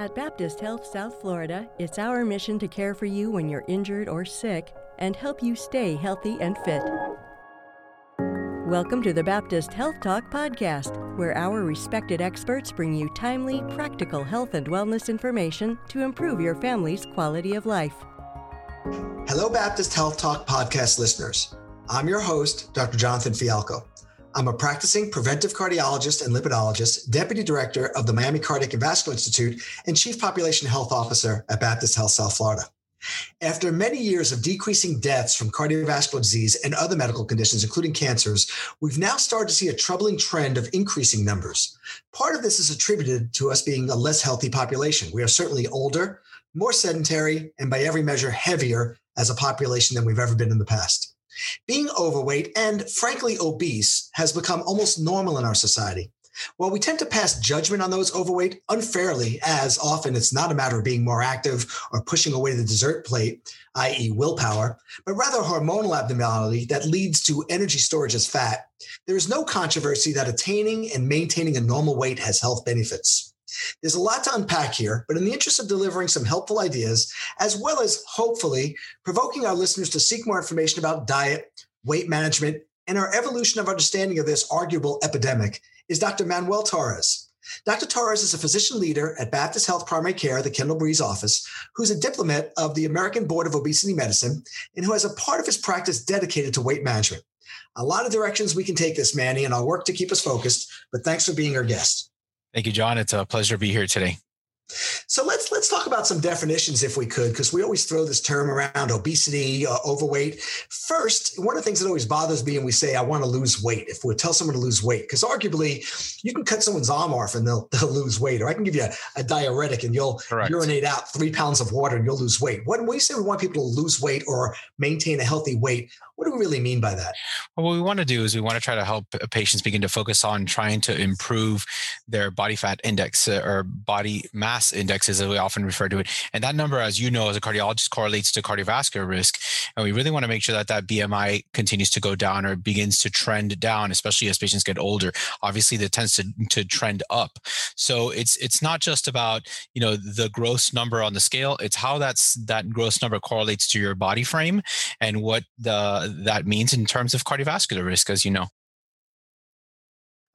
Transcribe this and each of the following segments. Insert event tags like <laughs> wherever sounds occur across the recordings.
At Baptist Health South Florida, it's our mission to care for you when you're injured or sick and help you stay healthy and fit. Welcome to the Baptist Health Talk podcast, where our respected experts bring you timely, practical health and wellness information to improve your family's quality of life. Hello, Baptist Health Talk podcast listeners. I'm your host, Dr. Jonathan Fialkow. I'm a practicing preventive cardiologist and lipidologist, deputy director of the Miami Cardiac and Vascular Institute, and chief population health officer at Baptist Health South Florida. After many years of decreasing deaths from cardiovascular disease and other medical conditions, including cancers, we've now started to see a troubling trend of increasing numbers. Part of this is attributed to us being a less healthy population. We are certainly older, more sedentary, and by every measure, heavier as a population than we've ever been in the past. Being overweight and frankly obese has become almost normal in our society. While we tend to pass judgment on those overweight unfairly, as often it's not a matter of being more active or pushing away the dessert plate, i.e., willpower, but rather hormonal abnormality that leads to energy storage as fat, there is no controversy that attaining and maintaining a normal weight has health benefits. There's a lot to unpack here, but in the interest of delivering some helpful ideas, as well as hopefully provoking our listeners to seek more information about diet, weight management, and our evolution of understanding of this arguable epidemic, is Dr. Manuel Torres. Dr. Torres is a physician leader at Baptist Health Primary Care, the Kendall Breeze office, who's a diplomat of the American Board of Obesity Medicine, and who has a part of his practice dedicated to weight management. A lot of directions we can take this, Manny, and I'll work to keep us focused, but thanks for being our guest. Thank you, John. It's a pleasure to be here today. So let's let's talk about some definitions if we could, because we always throw this term around: obesity, uh, overweight. First, one of the things that always bothers me, and we say, "I want to lose weight." If we tell someone to lose weight, because arguably, you can cut someone's arm off and they'll <laughs> they'll lose weight, or I can give you a, a diuretic and you'll Correct. urinate out three pounds of water and you'll lose weight. When we say we want people to lose weight or maintain a healthy weight, what do we really mean by that? Well, what we want to do is we want to try to help patients begin to focus on trying to improve their body fat index uh, or body mass index, as we often refer to it. And that number, as you know, as a cardiologist, correlates to cardiovascular risk. And we really want to make sure that that BMI continues to go down or begins to trend down, especially as patients get older. Obviously, that tends to, to trend up. So it's it's not just about you know the gross number on the scale; it's how that's that gross number correlates to your body frame and what the that means in terms of cardiovascular risk, as you know.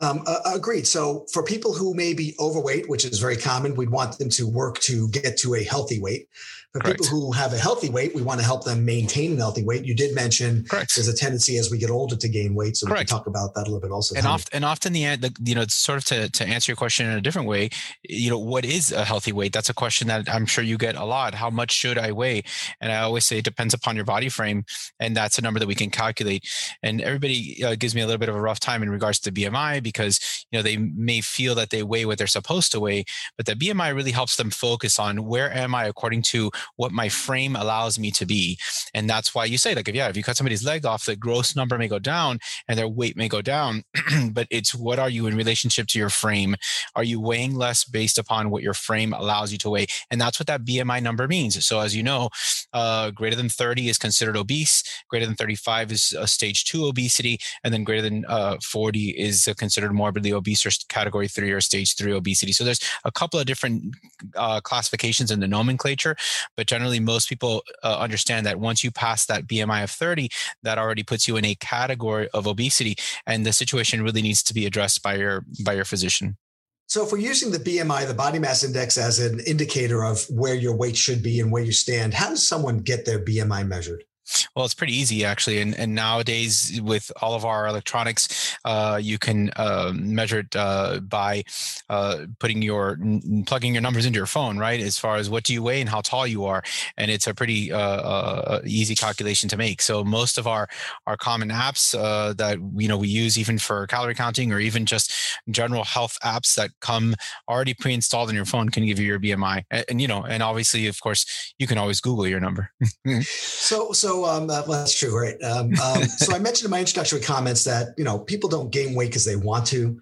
Um, uh, agreed. So, for people who may be overweight, which is very common, we'd want them to work to get to a healthy weight. For Correct. people who have a healthy weight, we want to help them maintain a healthy weight. You did mention Correct. there's a tendency as we get older to gain weight, so Correct. we can talk about that a little bit also. And often, and often the, the you know, sort of to to answer your question in a different way, you know, what is a healthy weight? That's a question that I'm sure you get a lot. How much should I weigh? And I always say it depends upon your body frame, and that's a number that we can calculate. And everybody uh, gives me a little bit of a rough time in regards to BMI because you know they may feel that they weigh what they're supposed to weigh, but the BMI really helps them focus on where am I according to what my frame allows me to be. And that's why you say, like, if yeah, if you cut somebody's leg off, the gross number may go down and their weight may go down, <clears throat> but it's what are you in relationship to your frame? Are you weighing less based upon what your frame allows you to weigh? And that's what that BMI number means. So as you know, uh, greater than 30 is considered obese, greater than 35 is a stage two obesity, and then greater than uh, 40 is a considered morbidly obese or category three or stage three obesity. So there's a couple of different uh, classifications in the nomenclature, but generally most people uh, understand that once you pass that BMI of 30, that already puts you in a category of obesity, and the situation really needs to be addressed by your by your physician. So, if we're using the BMI, the body mass index, as an indicator of where your weight should be and where you stand, how does someone get their BMI measured? Well, it's pretty easy actually, and and nowadays with all of our electronics, uh, you can uh, measure it uh, by uh, putting your plugging your numbers into your phone, right? As far as what do you weigh and how tall you are, and it's a pretty uh, uh, easy calculation to make. So most of our our common apps that you know we use even for calorie counting or even just general health apps that come already pre-installed in your phone can give you your BMI, and, and you know, and obviously, of course, you can always Google your number. <laughs> so so um, uh, well, that's true, right? Um, um, so I mentioned in my introductory comments that you know people don't gain weight because they want to.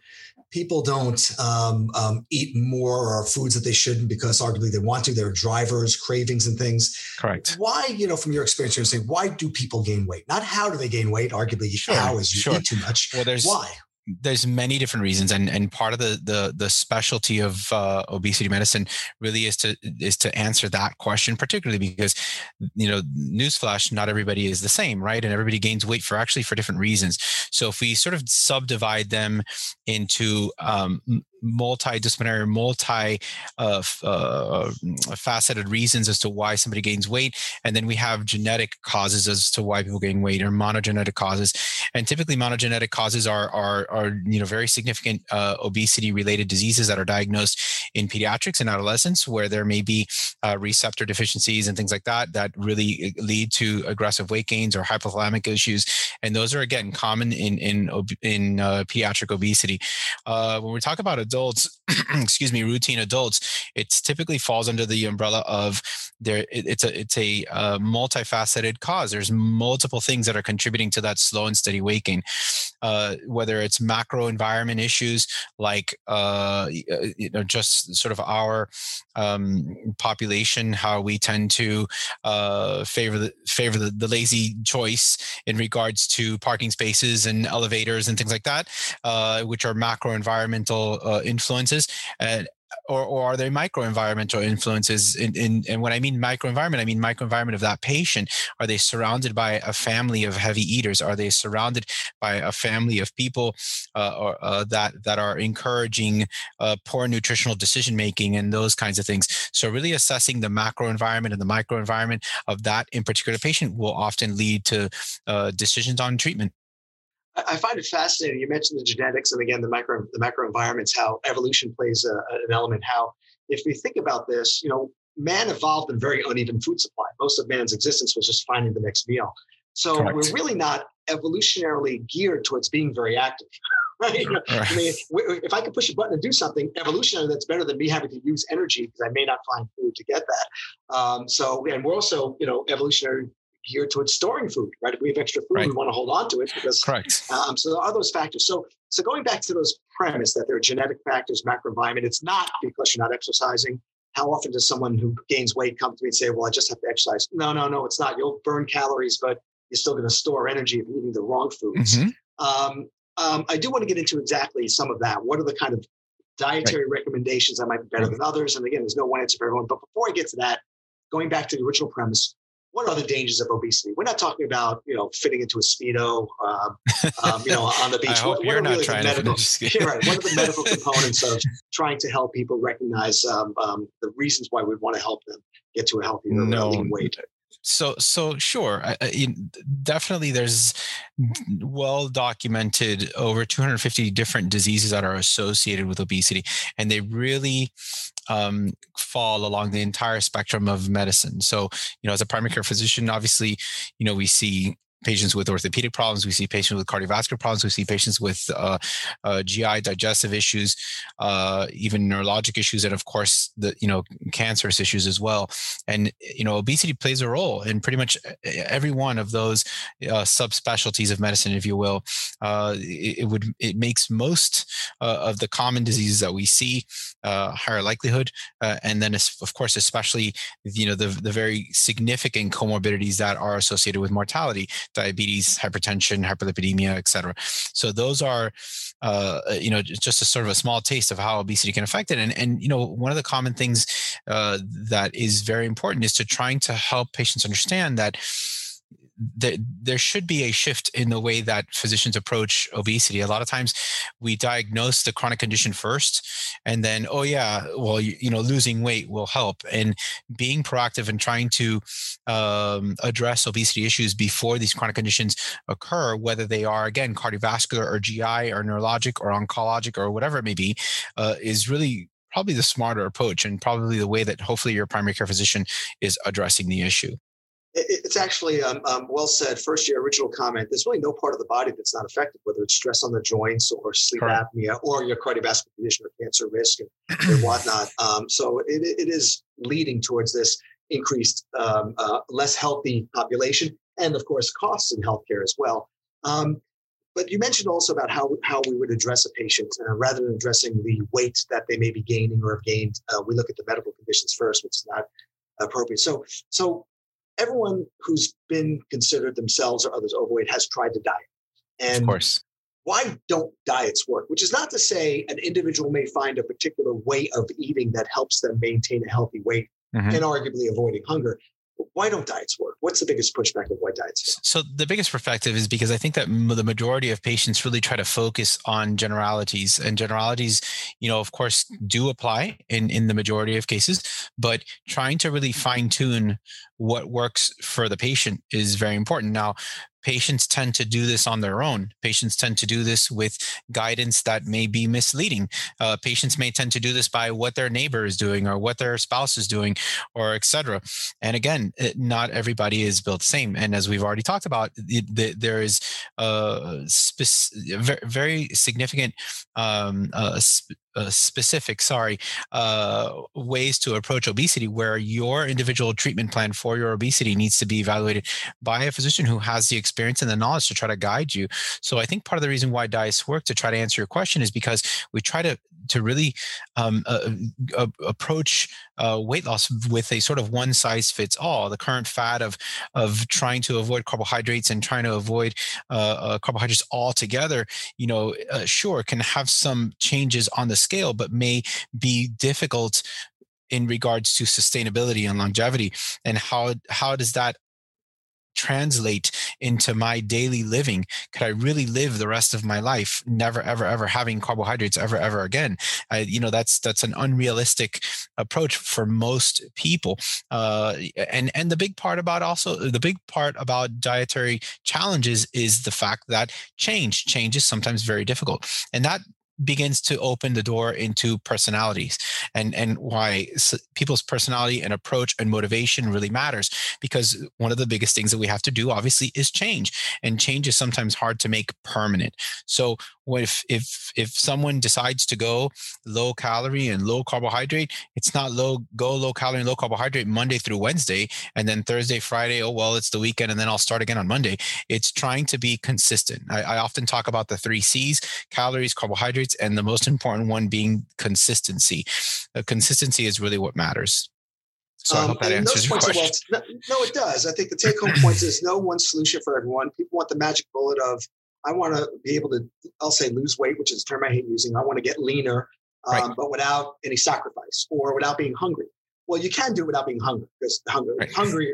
People don't um, um, eat more or foods that they shouldn't because arguably they want to. There are drivers, cravings, and things. Correct. Why, you know, from your experience, you're saying why do people gain weight? Not how do they gain weight? Arguably, sure, how is you sure. eat too much. Well, there's why there's many different reasons and and part of the the the specialty of uh, obesity medicine really is to is to answer that question particularly because you know newsflash not everybody is the same right? And everybody gains weight for actually for different reasons. So if we sort of subdivide them into um, multidisciplinary, multi uh, uh, faceted reasons as to why somebody gains weight, and then we have genetic causes as to why people gain weight, or monogenetic causes. And typically, monogenetic causes are are, are you know very significant uh, obesity related diseases that are diagnosed in pediatrics and adolescents, where there may be uh, receptor deficiencies and things like that that really uh, lead to aggressive weight gains or hypothalamic issues. And those are again common in in in uh, pediatric obesity. when we talk about adults, <clears throat> excuse me, routine adults, it typically falls under the umbrella of there. It's a it's a uh, multifaceted cause. There's multiple things that are contributing to that slow and steady waking. Uh, whether it's macro environment issues like uh, uh, you know just sort of our um, population, how we tend to uh, favor the favor the, the, lazy choice in regards to parking spaces and elevators and things like that, uh, which are macro environmental influences. And or, or are there microenvironmental influences in, in and when i mean microenvironment i mean microenvironment of that patient. Are they surrounded by a family of heavy eaters? Are they surrounded by a family of people uh, or, uh, that that are encouraging uh, poor nutritional decision making and those kinds of things? So really assessing the macro environment and the microenvironment of that in particular patient will often lead to uh, decisions on treatment I find it fascinating. You mentioned the genetics and again the micro the microenvironments, how evolution plays a, an element. How if we think about this, you know, man evolved in very uneven food supply. Most of man's existence was just finding the next meal. So Correct. we're really not evolutionarily geared towards being very active. <laughs> Right? right? I mean, if I could push a button and do something evolutionary, that's better than me having to use energy because I may not find food to get that. Um, so, and we're also, you know, evolutionary geared towards storing food, right? If we have extra food, right. we want to hold on to it because correct. Um, so there are those factors. So so going back to those premise that there are genetic factors, macroenvironment, it's not because you're not exercising. How often does someone who gains weight come to me and say, "Well, I just have to exercise"? No, no, no, it's not. You'll burn calories, but you're still going to store energy if eating the wrong foods. Mm-hmm. Um, um, I do want to get into exactly some of that. What are the kind of dietary right. recommendations that might be better than others? And again, there's no one answer for everyone. But before I get to that, going back to the original premise, what are the dangers of obesity? We're not talking about you know fitting into a speedo, um, um, you know, on the <laughs> beach. I what, what you're not really trying medical, <laughs> to yeah, <laughs> right. What are the medical components of trying to help people recognize um, um, the reasons why we want to help them get to a healthier no, weight? So so sure I, I, definitely there's well documented over 250 different diseases that are associated with obesity and they really um, fall along the entire spectrum of medicine. So you know as a primary care physician obviously you know we see patients with orthopedic problems. We see patients with cardiovascular problems. We see patients with uh, uh, GI digestive issues, uh, even neurologic issues, and of course the you know cancerous issues as well. And you know obesity plays a role in pretty much every one of those uh, subspecialties of medicine, if you will. Uh, it, it, would it makes most uh, of the common diseases that we see higher likelihood, and then of course especially you know the the very significant comorbidities that are associated with mortality diabetes, hypertension, hyperlipidemia, etc. So those are, uh, you know, just a sort of a small taste of how obesity can affect it. And and you know, one of the common things uh, that is very important is to trying to help patients understand that there, there should be a shift in the way that physicians approach obesity. A lot of times we diagnose the chronic condition first and then, oh, yeah, well, you, you know, losing weight will help. And being proactive and trying to um, address obesity issues before these chronic conditions occur, whether they are, again, cardiovascular or GI or neurologic or oncologic or whatever it may be, uh, is really probably the smarter approach and probably the way that hopefully your primary care physician is addressing the issue. It's actually um, um, well said. First, your original comment. There's really no part of the body that's not affected, whether it's stress on the joints or sleep Correct. apnea or your cardiovascular condition or cancer risk and, and whatnot. <laughs> Um, so it, it is leading towards this increased, um, uh, less healthy population, and of course, costs in healthcare as well. Um, but you mentioned also about how how we would address a patient uh, rather than addressing the weight that they may be gaining or have gained. Uh, we look at the medical conditions first, which is not appropriate. So, so everyone who's been considered themselves or others overweight has tried to diet. And of course. why don't diets work? Which is not to say an individual may find a particular way of eating that helps them maintain a healthy weight mm-hmm. and arguably avoiding hunger why don't diets work? What's the biggest pushback of why diets? So the biggest perspective is because I think that the majority of patients really try to focus on generalities, and generalities, you know, of course, do apply in in the majority of cases, but trying to really fine tune what works for the patient is very important. Now, patients tend to do this on their own. Patients tend to do this with guidance that may be misleading. Uh, patients may tend to do this by what their neighbor is doing or what their spouse is doing, or etc. And again, it, not everybody is built the same. And as we've already talked about, it, there is a spec- very significant um, uh, uh, specific, sorry, uh, ways to approach obesity where your individual treatment plan for your obesity needs to be evaluated by a physician who has the experience and the knowledge to try to guide you. So I think part of the reason why diets work to try to answer your question is because we try to to really um, uh, uh, approach uh, weight loss with a sort of one size fits all. The current fad of of trying to avoid carbohydrates and trying to avoid uh, uh, carbohydrates altogether, you know, uh, sure can have some changes on the scale, but may be difficult in regards to sustainability and longevity and how how does that translate into my daily living? Could I really live the rest of my life never, ever, ever having carbohydrates ever, ever again? I, you know, that's that's an unrealistic approach for most people. Uh, and and the big part about also the big part about dietary challenges is the fact that change change is sometimes very difficult, and that begins to open the door into personalities and and why people's personality and approach and motivation really matters because one of the biggest things that we have to do obviously is change and change is sometimes hard to make permanent. So if if if someone decides to go low calorie and low carbohydrate it's not low go low calorie and low carbohydrate monday through wednesday and then thursday friday oh well it's the weekend and then i'll start again on monday it's trying to be consistent i, I often talk about the three c's calories carbohydrates and the most important one being consistency uh, consistency is really what matters so um, I hope that answers your question. Well, no, it does. I think the take home point is no one solution for everyone. People want the magic bullet of I want to be able to, I'll say lose weight, which is a term I hate using. I want to get leaner, um, right. but without any sacrifice or without being hungry. Well, you can do it without being hungry because hungry, right. hungry,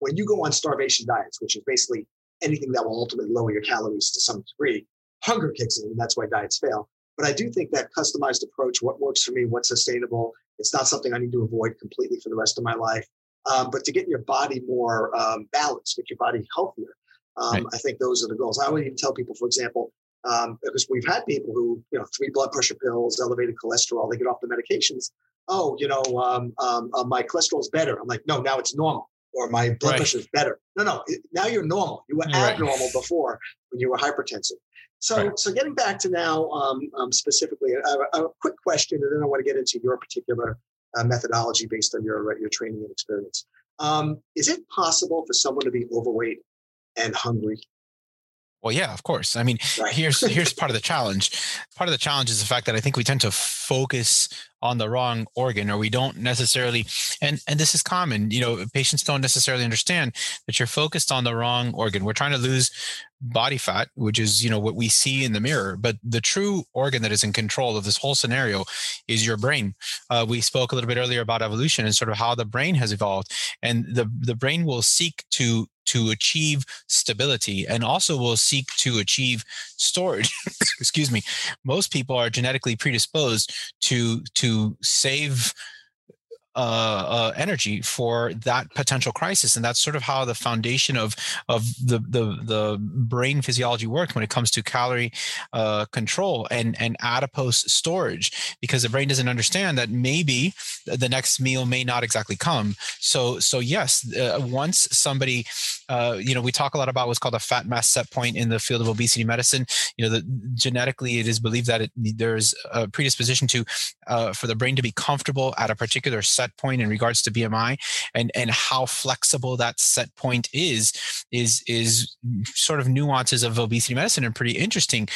when you go on starvation diets, which is basically anything that will ultimately lower your calories to some degree, hunger kicks in, and that's why diets fail. But I do think that customized approach, what works for me, what's sustainable, it's not something I need to avoid completely for the rest of my life. Um, but to get your body more um, balanced, get your body healthier, um, right. I think those are the goals. I would even tell people, for example, um, because we've had people who, you know, three blood pressure pills, elevated cholesterol, they get off the medications. Oh, you know, um, um uh, my cholesterol is better. I'm like, no, now it's normal, or my blood right. pressure is better. No, no, it, now you're normal. You were right. abnormal before when you were hypertensive. So, so getting back to now um, um, specifically, a, a, quick question, and then I want to get into your particular uh, methodology based on your your training and experience. is it possible for someone to be overweight and hungry. Well, yeah, of course. I mean, right. here's <laughs> here's part of the challenge. Part of the challenge is the fact that I think we tend to focus on the wrong organ, or we don't necessarily, and and this is common. You know, patients don't necessarily understand that you're focused on the wrong organ. We're trying to lose body fat, which is you know what we see in the mirror, but the true organ that is in control of this whole scenario is your brain. Uh, we spoke a little bit earlier about evolution and sort of how the brain has evolved, and the the brain will seek to to achieve stability and also will seek to achieve storage. <laughs> Excuse me. Most people are genetically predisposed to to save uh, uh, energy for that potential crisis, and that's sort of how the foundation of of the the, the brain physiology worked when it comes to calorie uh, control and and adipose storage, because the brain doesn't understand that maybe the next meal may not exactly come. So so yes, uh, once somebody, uh, you know, we talk a lot about what's called a fat mass set point in the field of obesity medicine. You know, the, genetically it is believed that it, there's a predisposition to uh, for the brain to be comfortable at a particular set point in regards to BMI and and how flexible that set point is is is sort of nuances of obesity medicine and pretty interesting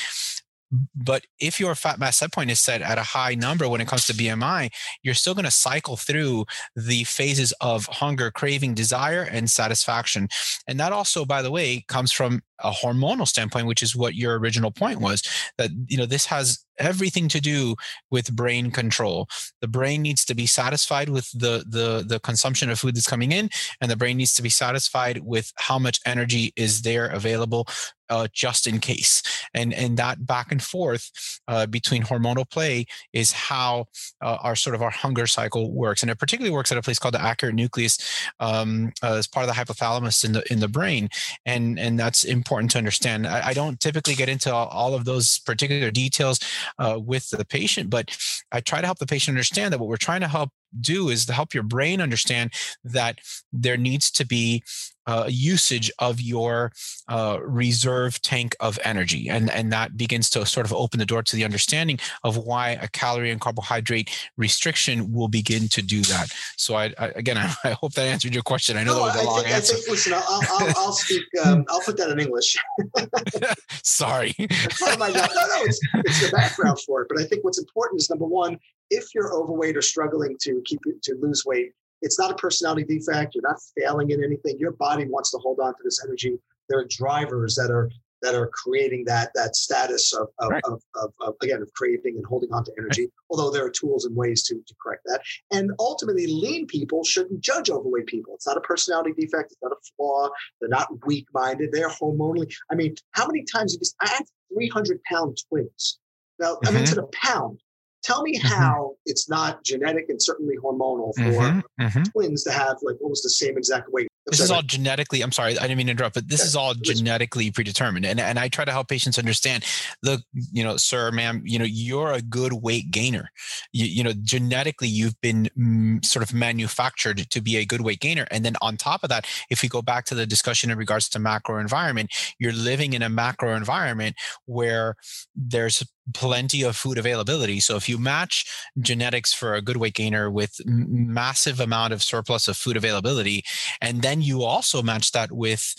but if your fat mass set point is set at a high number when it comes to BMI, you're still going to cycle through the phases of hunger, craving, desire, and satisfaction. And that also, by the way, comes from a hormonal standpoint, which is what your original point was that, you know, this has everything to do with brain control. The brain needs to be satisfied with the, the, the consumption of food that's coming in, and the brain needs to be satisfied with how much energy is there available uh, just in case. And and that back and forth uh, between hormonal play is how uh, our sort of our hunger cycle works, and it particularly works at a place called the arcuate nucleus um, uh, as part of the hypothalamus in the in the brain, and and that's important to understand. I, I don't typically get into all of those particular details uh, with the patient, but I try to help the patient understand that what we're trying to help do is to help your brain understand that there needs to be uh, usage of your uh, reserve tank of energy. And, and that begins to sort of open the door to the understanding of why a calorie and carbohydrate restriction will begin to do that. So, I, I again, I, <laughs> I, hope that answered your question. I know no, that was a I long think, answer. I think, listen, I'll, I'll, I'll speak, <laughs> um, I'll put that in English. <laughs> Sorry. oh my God. No, no, it's, it's the background for it. But I think what's important is number one, if you're overweight or struggling to keep to lose weight, it's not a personality defect. You're not failing in anything. Your body wants to hold on to this energy. There are drivers that are that are creating that that status of of, right. of, of, of, again of craving and holding on to energy. Right. Although there are tools and ways to to correct that. And ultimately, lean people shouldn't judge overweight people. It's not a personality defect. It's not a flaw. They're not weak minded. They're hormonally. I mean, how many times have you just I had 300 pound twins. Now, mm-hmm. I mean to the pound. Tell me mm-hmm. how it's not genetic and certainly hormonal for mm-hmm. Mm-hmm. twins to have like almost the same exact weight. This is all genetically. I'm sorry, I didn't mean to interrupt, but this yeah. is all genetically predetermined, and and I try to help patients understand. Look, you know, sir, ma'am, you know, you're a good weight gainer. You, you know, genetically, you've been mm, sort of manufactured to be a good weight gainer, and then on top of that, if we go back to the discussion in regards to macro environment, you're living in a macro environment where there's plenty of food availability. So if you match genetics for a good weight gainer with massive amount of surplus of food availability, and then you also match that with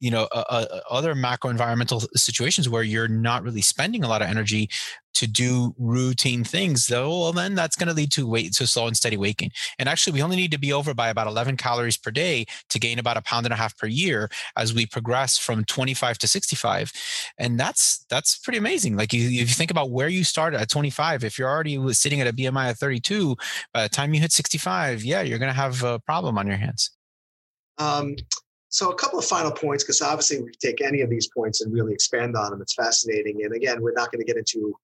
you know uh, uh, other macro environmental situations where you're not really spending a lot of energy to do routine things though well then that's going to lead to weight to slow and steady weight gain and actually we only need to be over by about 11 calories per day to gain about a pound and a half per year as we progress from 25 to 65 and that's that's pretty amazing. Like you, if you think about where you started at 25 if you're already sitting at a bmi of 32 by the time you hit 65 yeah you're going to have a problem on your hands um, so, a couple of final points, because obviously we can take any of these points and really expand on them. It's fascinating. And again, we're not going to get into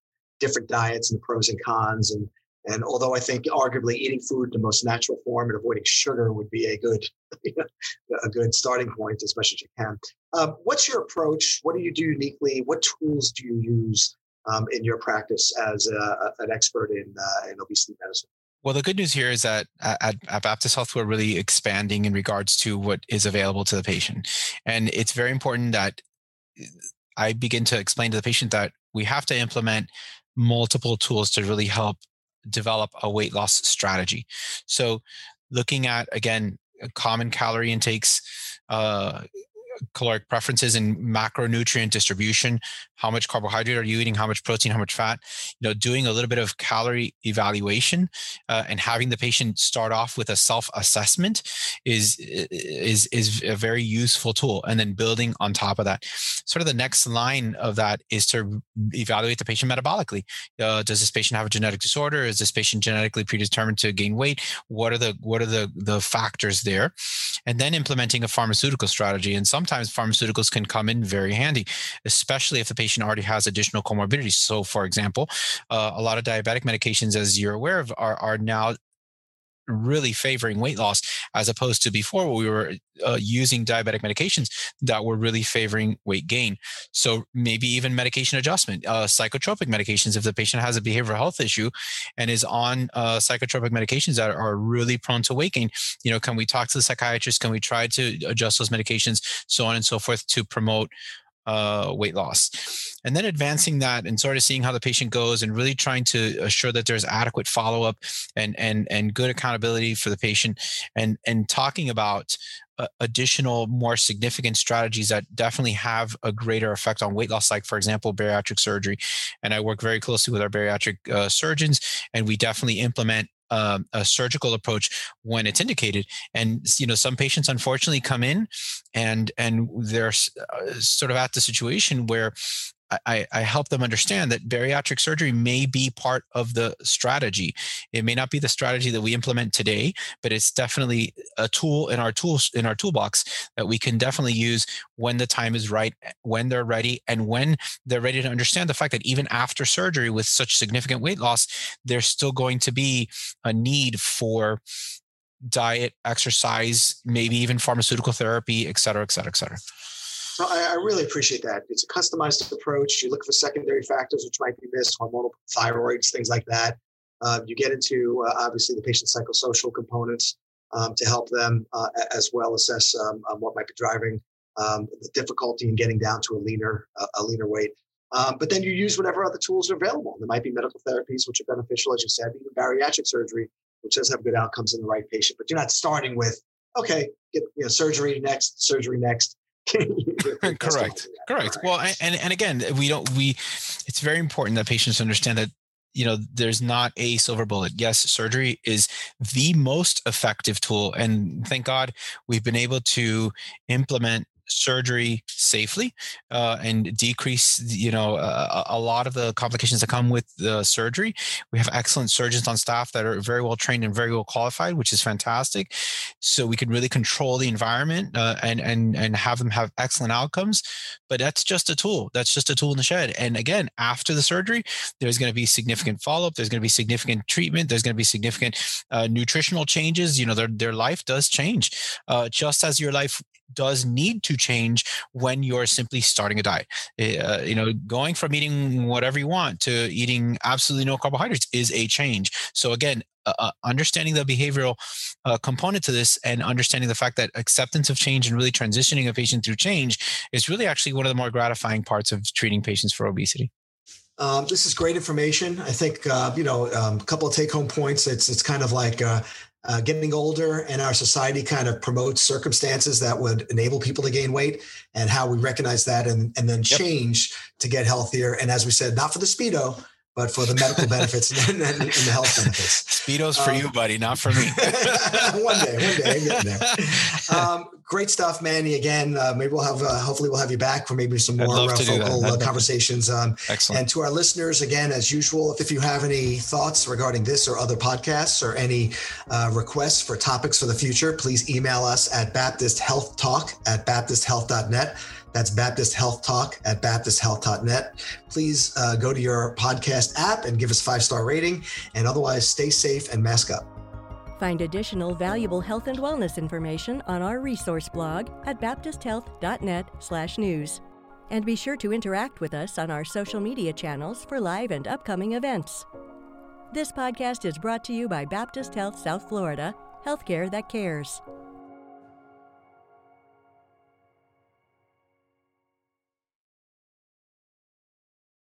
different diets and the pros and cons. And and although I think arguably eating food in the most natural form and avoiding sugar would be a good <laughs> a good starting point as much as you can. Um, what's your approach? What do you do uniquely? What tools do you use um, in your practice as a, an expert in uh, in obesity medicine? Well, the good news here is that at, at, Baptist Health, we're really expanding in regards to what is available to the patient. And it's very important that uh, I begin to explain to the patient that we have to implement multiple tools to really help develop a weight loss strategy. So, looking at, again, common calorie intakes, uh, caloric preferences and macronutrient distribution how much carbohydrate are you eating how much protein how much fat you know doing a little bit of calorie evaluation uh, and having the patient start off with a self assessment is is is a very useful tool. And then building on top of that sort of the next line of that is to evaluate the patient metabolically. Uh, does this patient have a genetic disorder? Is this patient genetically predetermined to gain weight? What are the what are the the factors there? And then implementing a pharmaceutical strategy. And some sometimes pharmaceuticals can come in very handy, especially if the patient already has additional comorbidities. So, for example, uh, a lot of diabetic medications, as you're aware of, are, are now really favoring weight loss as opposed to before we were uh, using diabetic medications that were really favoring weight gain. So maybe even medication adjustment uh, psychotropic medications if the patient has a behavioral health issue and is on uh, psychotropic medications that are really prone to weight gain you know can we talk to the psychiatrist? Can we try to adjust those medications? So on and so forth to promote uh, weight loss and then advancing that and sort of seeing how the patient goes and really trying to assure that there's adequate follow-up and and and good accountability for the patient and and talking about uh, additional more significant strategies that definitely have a greater effect on weight loss like for example bariatric surgery and i work very closely with our bariatric uh, surgeons and we definitely implement um, a surgical approach when it's indicated. And you know, some patients unfortunately come in and and they're uh, sort of at the situation where I, I, help them understand that bariatric surgery may be part of the strategy. It may not be the strategy that we implement today, but it's definitely a tool in our tools in our toolbox that we can definitely use when the time is right, when they're ready, and when they're ready to understand the fact that even after surgery with such significant weight loss, there's still going to be a need for diet, exercise, maybe even pharmaceutical therapy, et cetera, et cetera, et cetera. So I, I, really appreciate that. It's a customized approach. You look for secondary factors which might be missed, hormonal thyroids, things like that. Uh, you get into uh, obviously the patient psychosocial components um, to help them uh, as well assess um, um, what might be driving um, the difficulty in getting down to a leaner a leaner weight. Um, but then you use whatever other tools are available. There might be medical therapies which are beneficial, as you said, even bariatric surgery, which does have good outcomes in the right patient. But you're not starting with okay, get you know, surgery next, surgery next <laughs> correct. correct. Well and and again we don't we it's very important that patients understand that you know there's not a silver bullet. Yes surgery is the most effective tool and thank god we've been able to implement surgery safely uh, and decrease you know a, a, lot of the complications that come with the surgery. We have excellent surgeons on staff that are very well trained and very well qualified which is fantastic. So we can really control the environment uh, and and and have them have excellent outcomes. But that's just a tool. That's just a tool in the shed. And again after the surgery there's going to be significant follow-up. There's going to be significant treatment. There's going to be significant uh, nutritional changes. You know their, their life does change uh, just as your life does need to change when you're simply starting a diet. Eh, uh, you know, going from eating whatever you want to eating absolutely no carbohydrates is a change. So again, uh, uh, understanding the behavioral uh, component to this and understanding the fact that acceptance of change and really transitioning a patient through change is really actually one of the more gratifying parts of treating patients for obesity. Um, this is great information. I think uh, you know um, a couple of take-home points. It's it's kind of like uh, uh, getting older and our society kind of promotes circumstances that would enable people to gain weight and how we recognize that and, and then change to get healthier. And as we said, not for the speedo, but for the medical benefits and, and, and, the health benefits. Speedos for um, you, buddy, not for me. <laughs> one day, one day, I'm getting there. <laughs> Um, great stuff, Manny. Again, uh, maybe we'll have, uh, hopefully, we'll have you back for maybe some more uh, focal uh, conversations. Um, Excellent. And to our listeners, again, as usual, if, if you have any thoughts regarding this or other podcasts or any uh, requests for topics for the future, please email us at Baptist Health Talk at baptisthealth.net. That's Baptist Health Talk at baptisthealth.net. Please uh, go to your podcast app and give us five star rating. And otherwise, stay safe and mask up. Find additional valuable health and wellness information on our resource blog at baptisthealth.net/news. And be sure to interact with us on our social media channels for live and upcoming events. This podcast is brought to you by Baptist Health South Florida, healthcare that cares.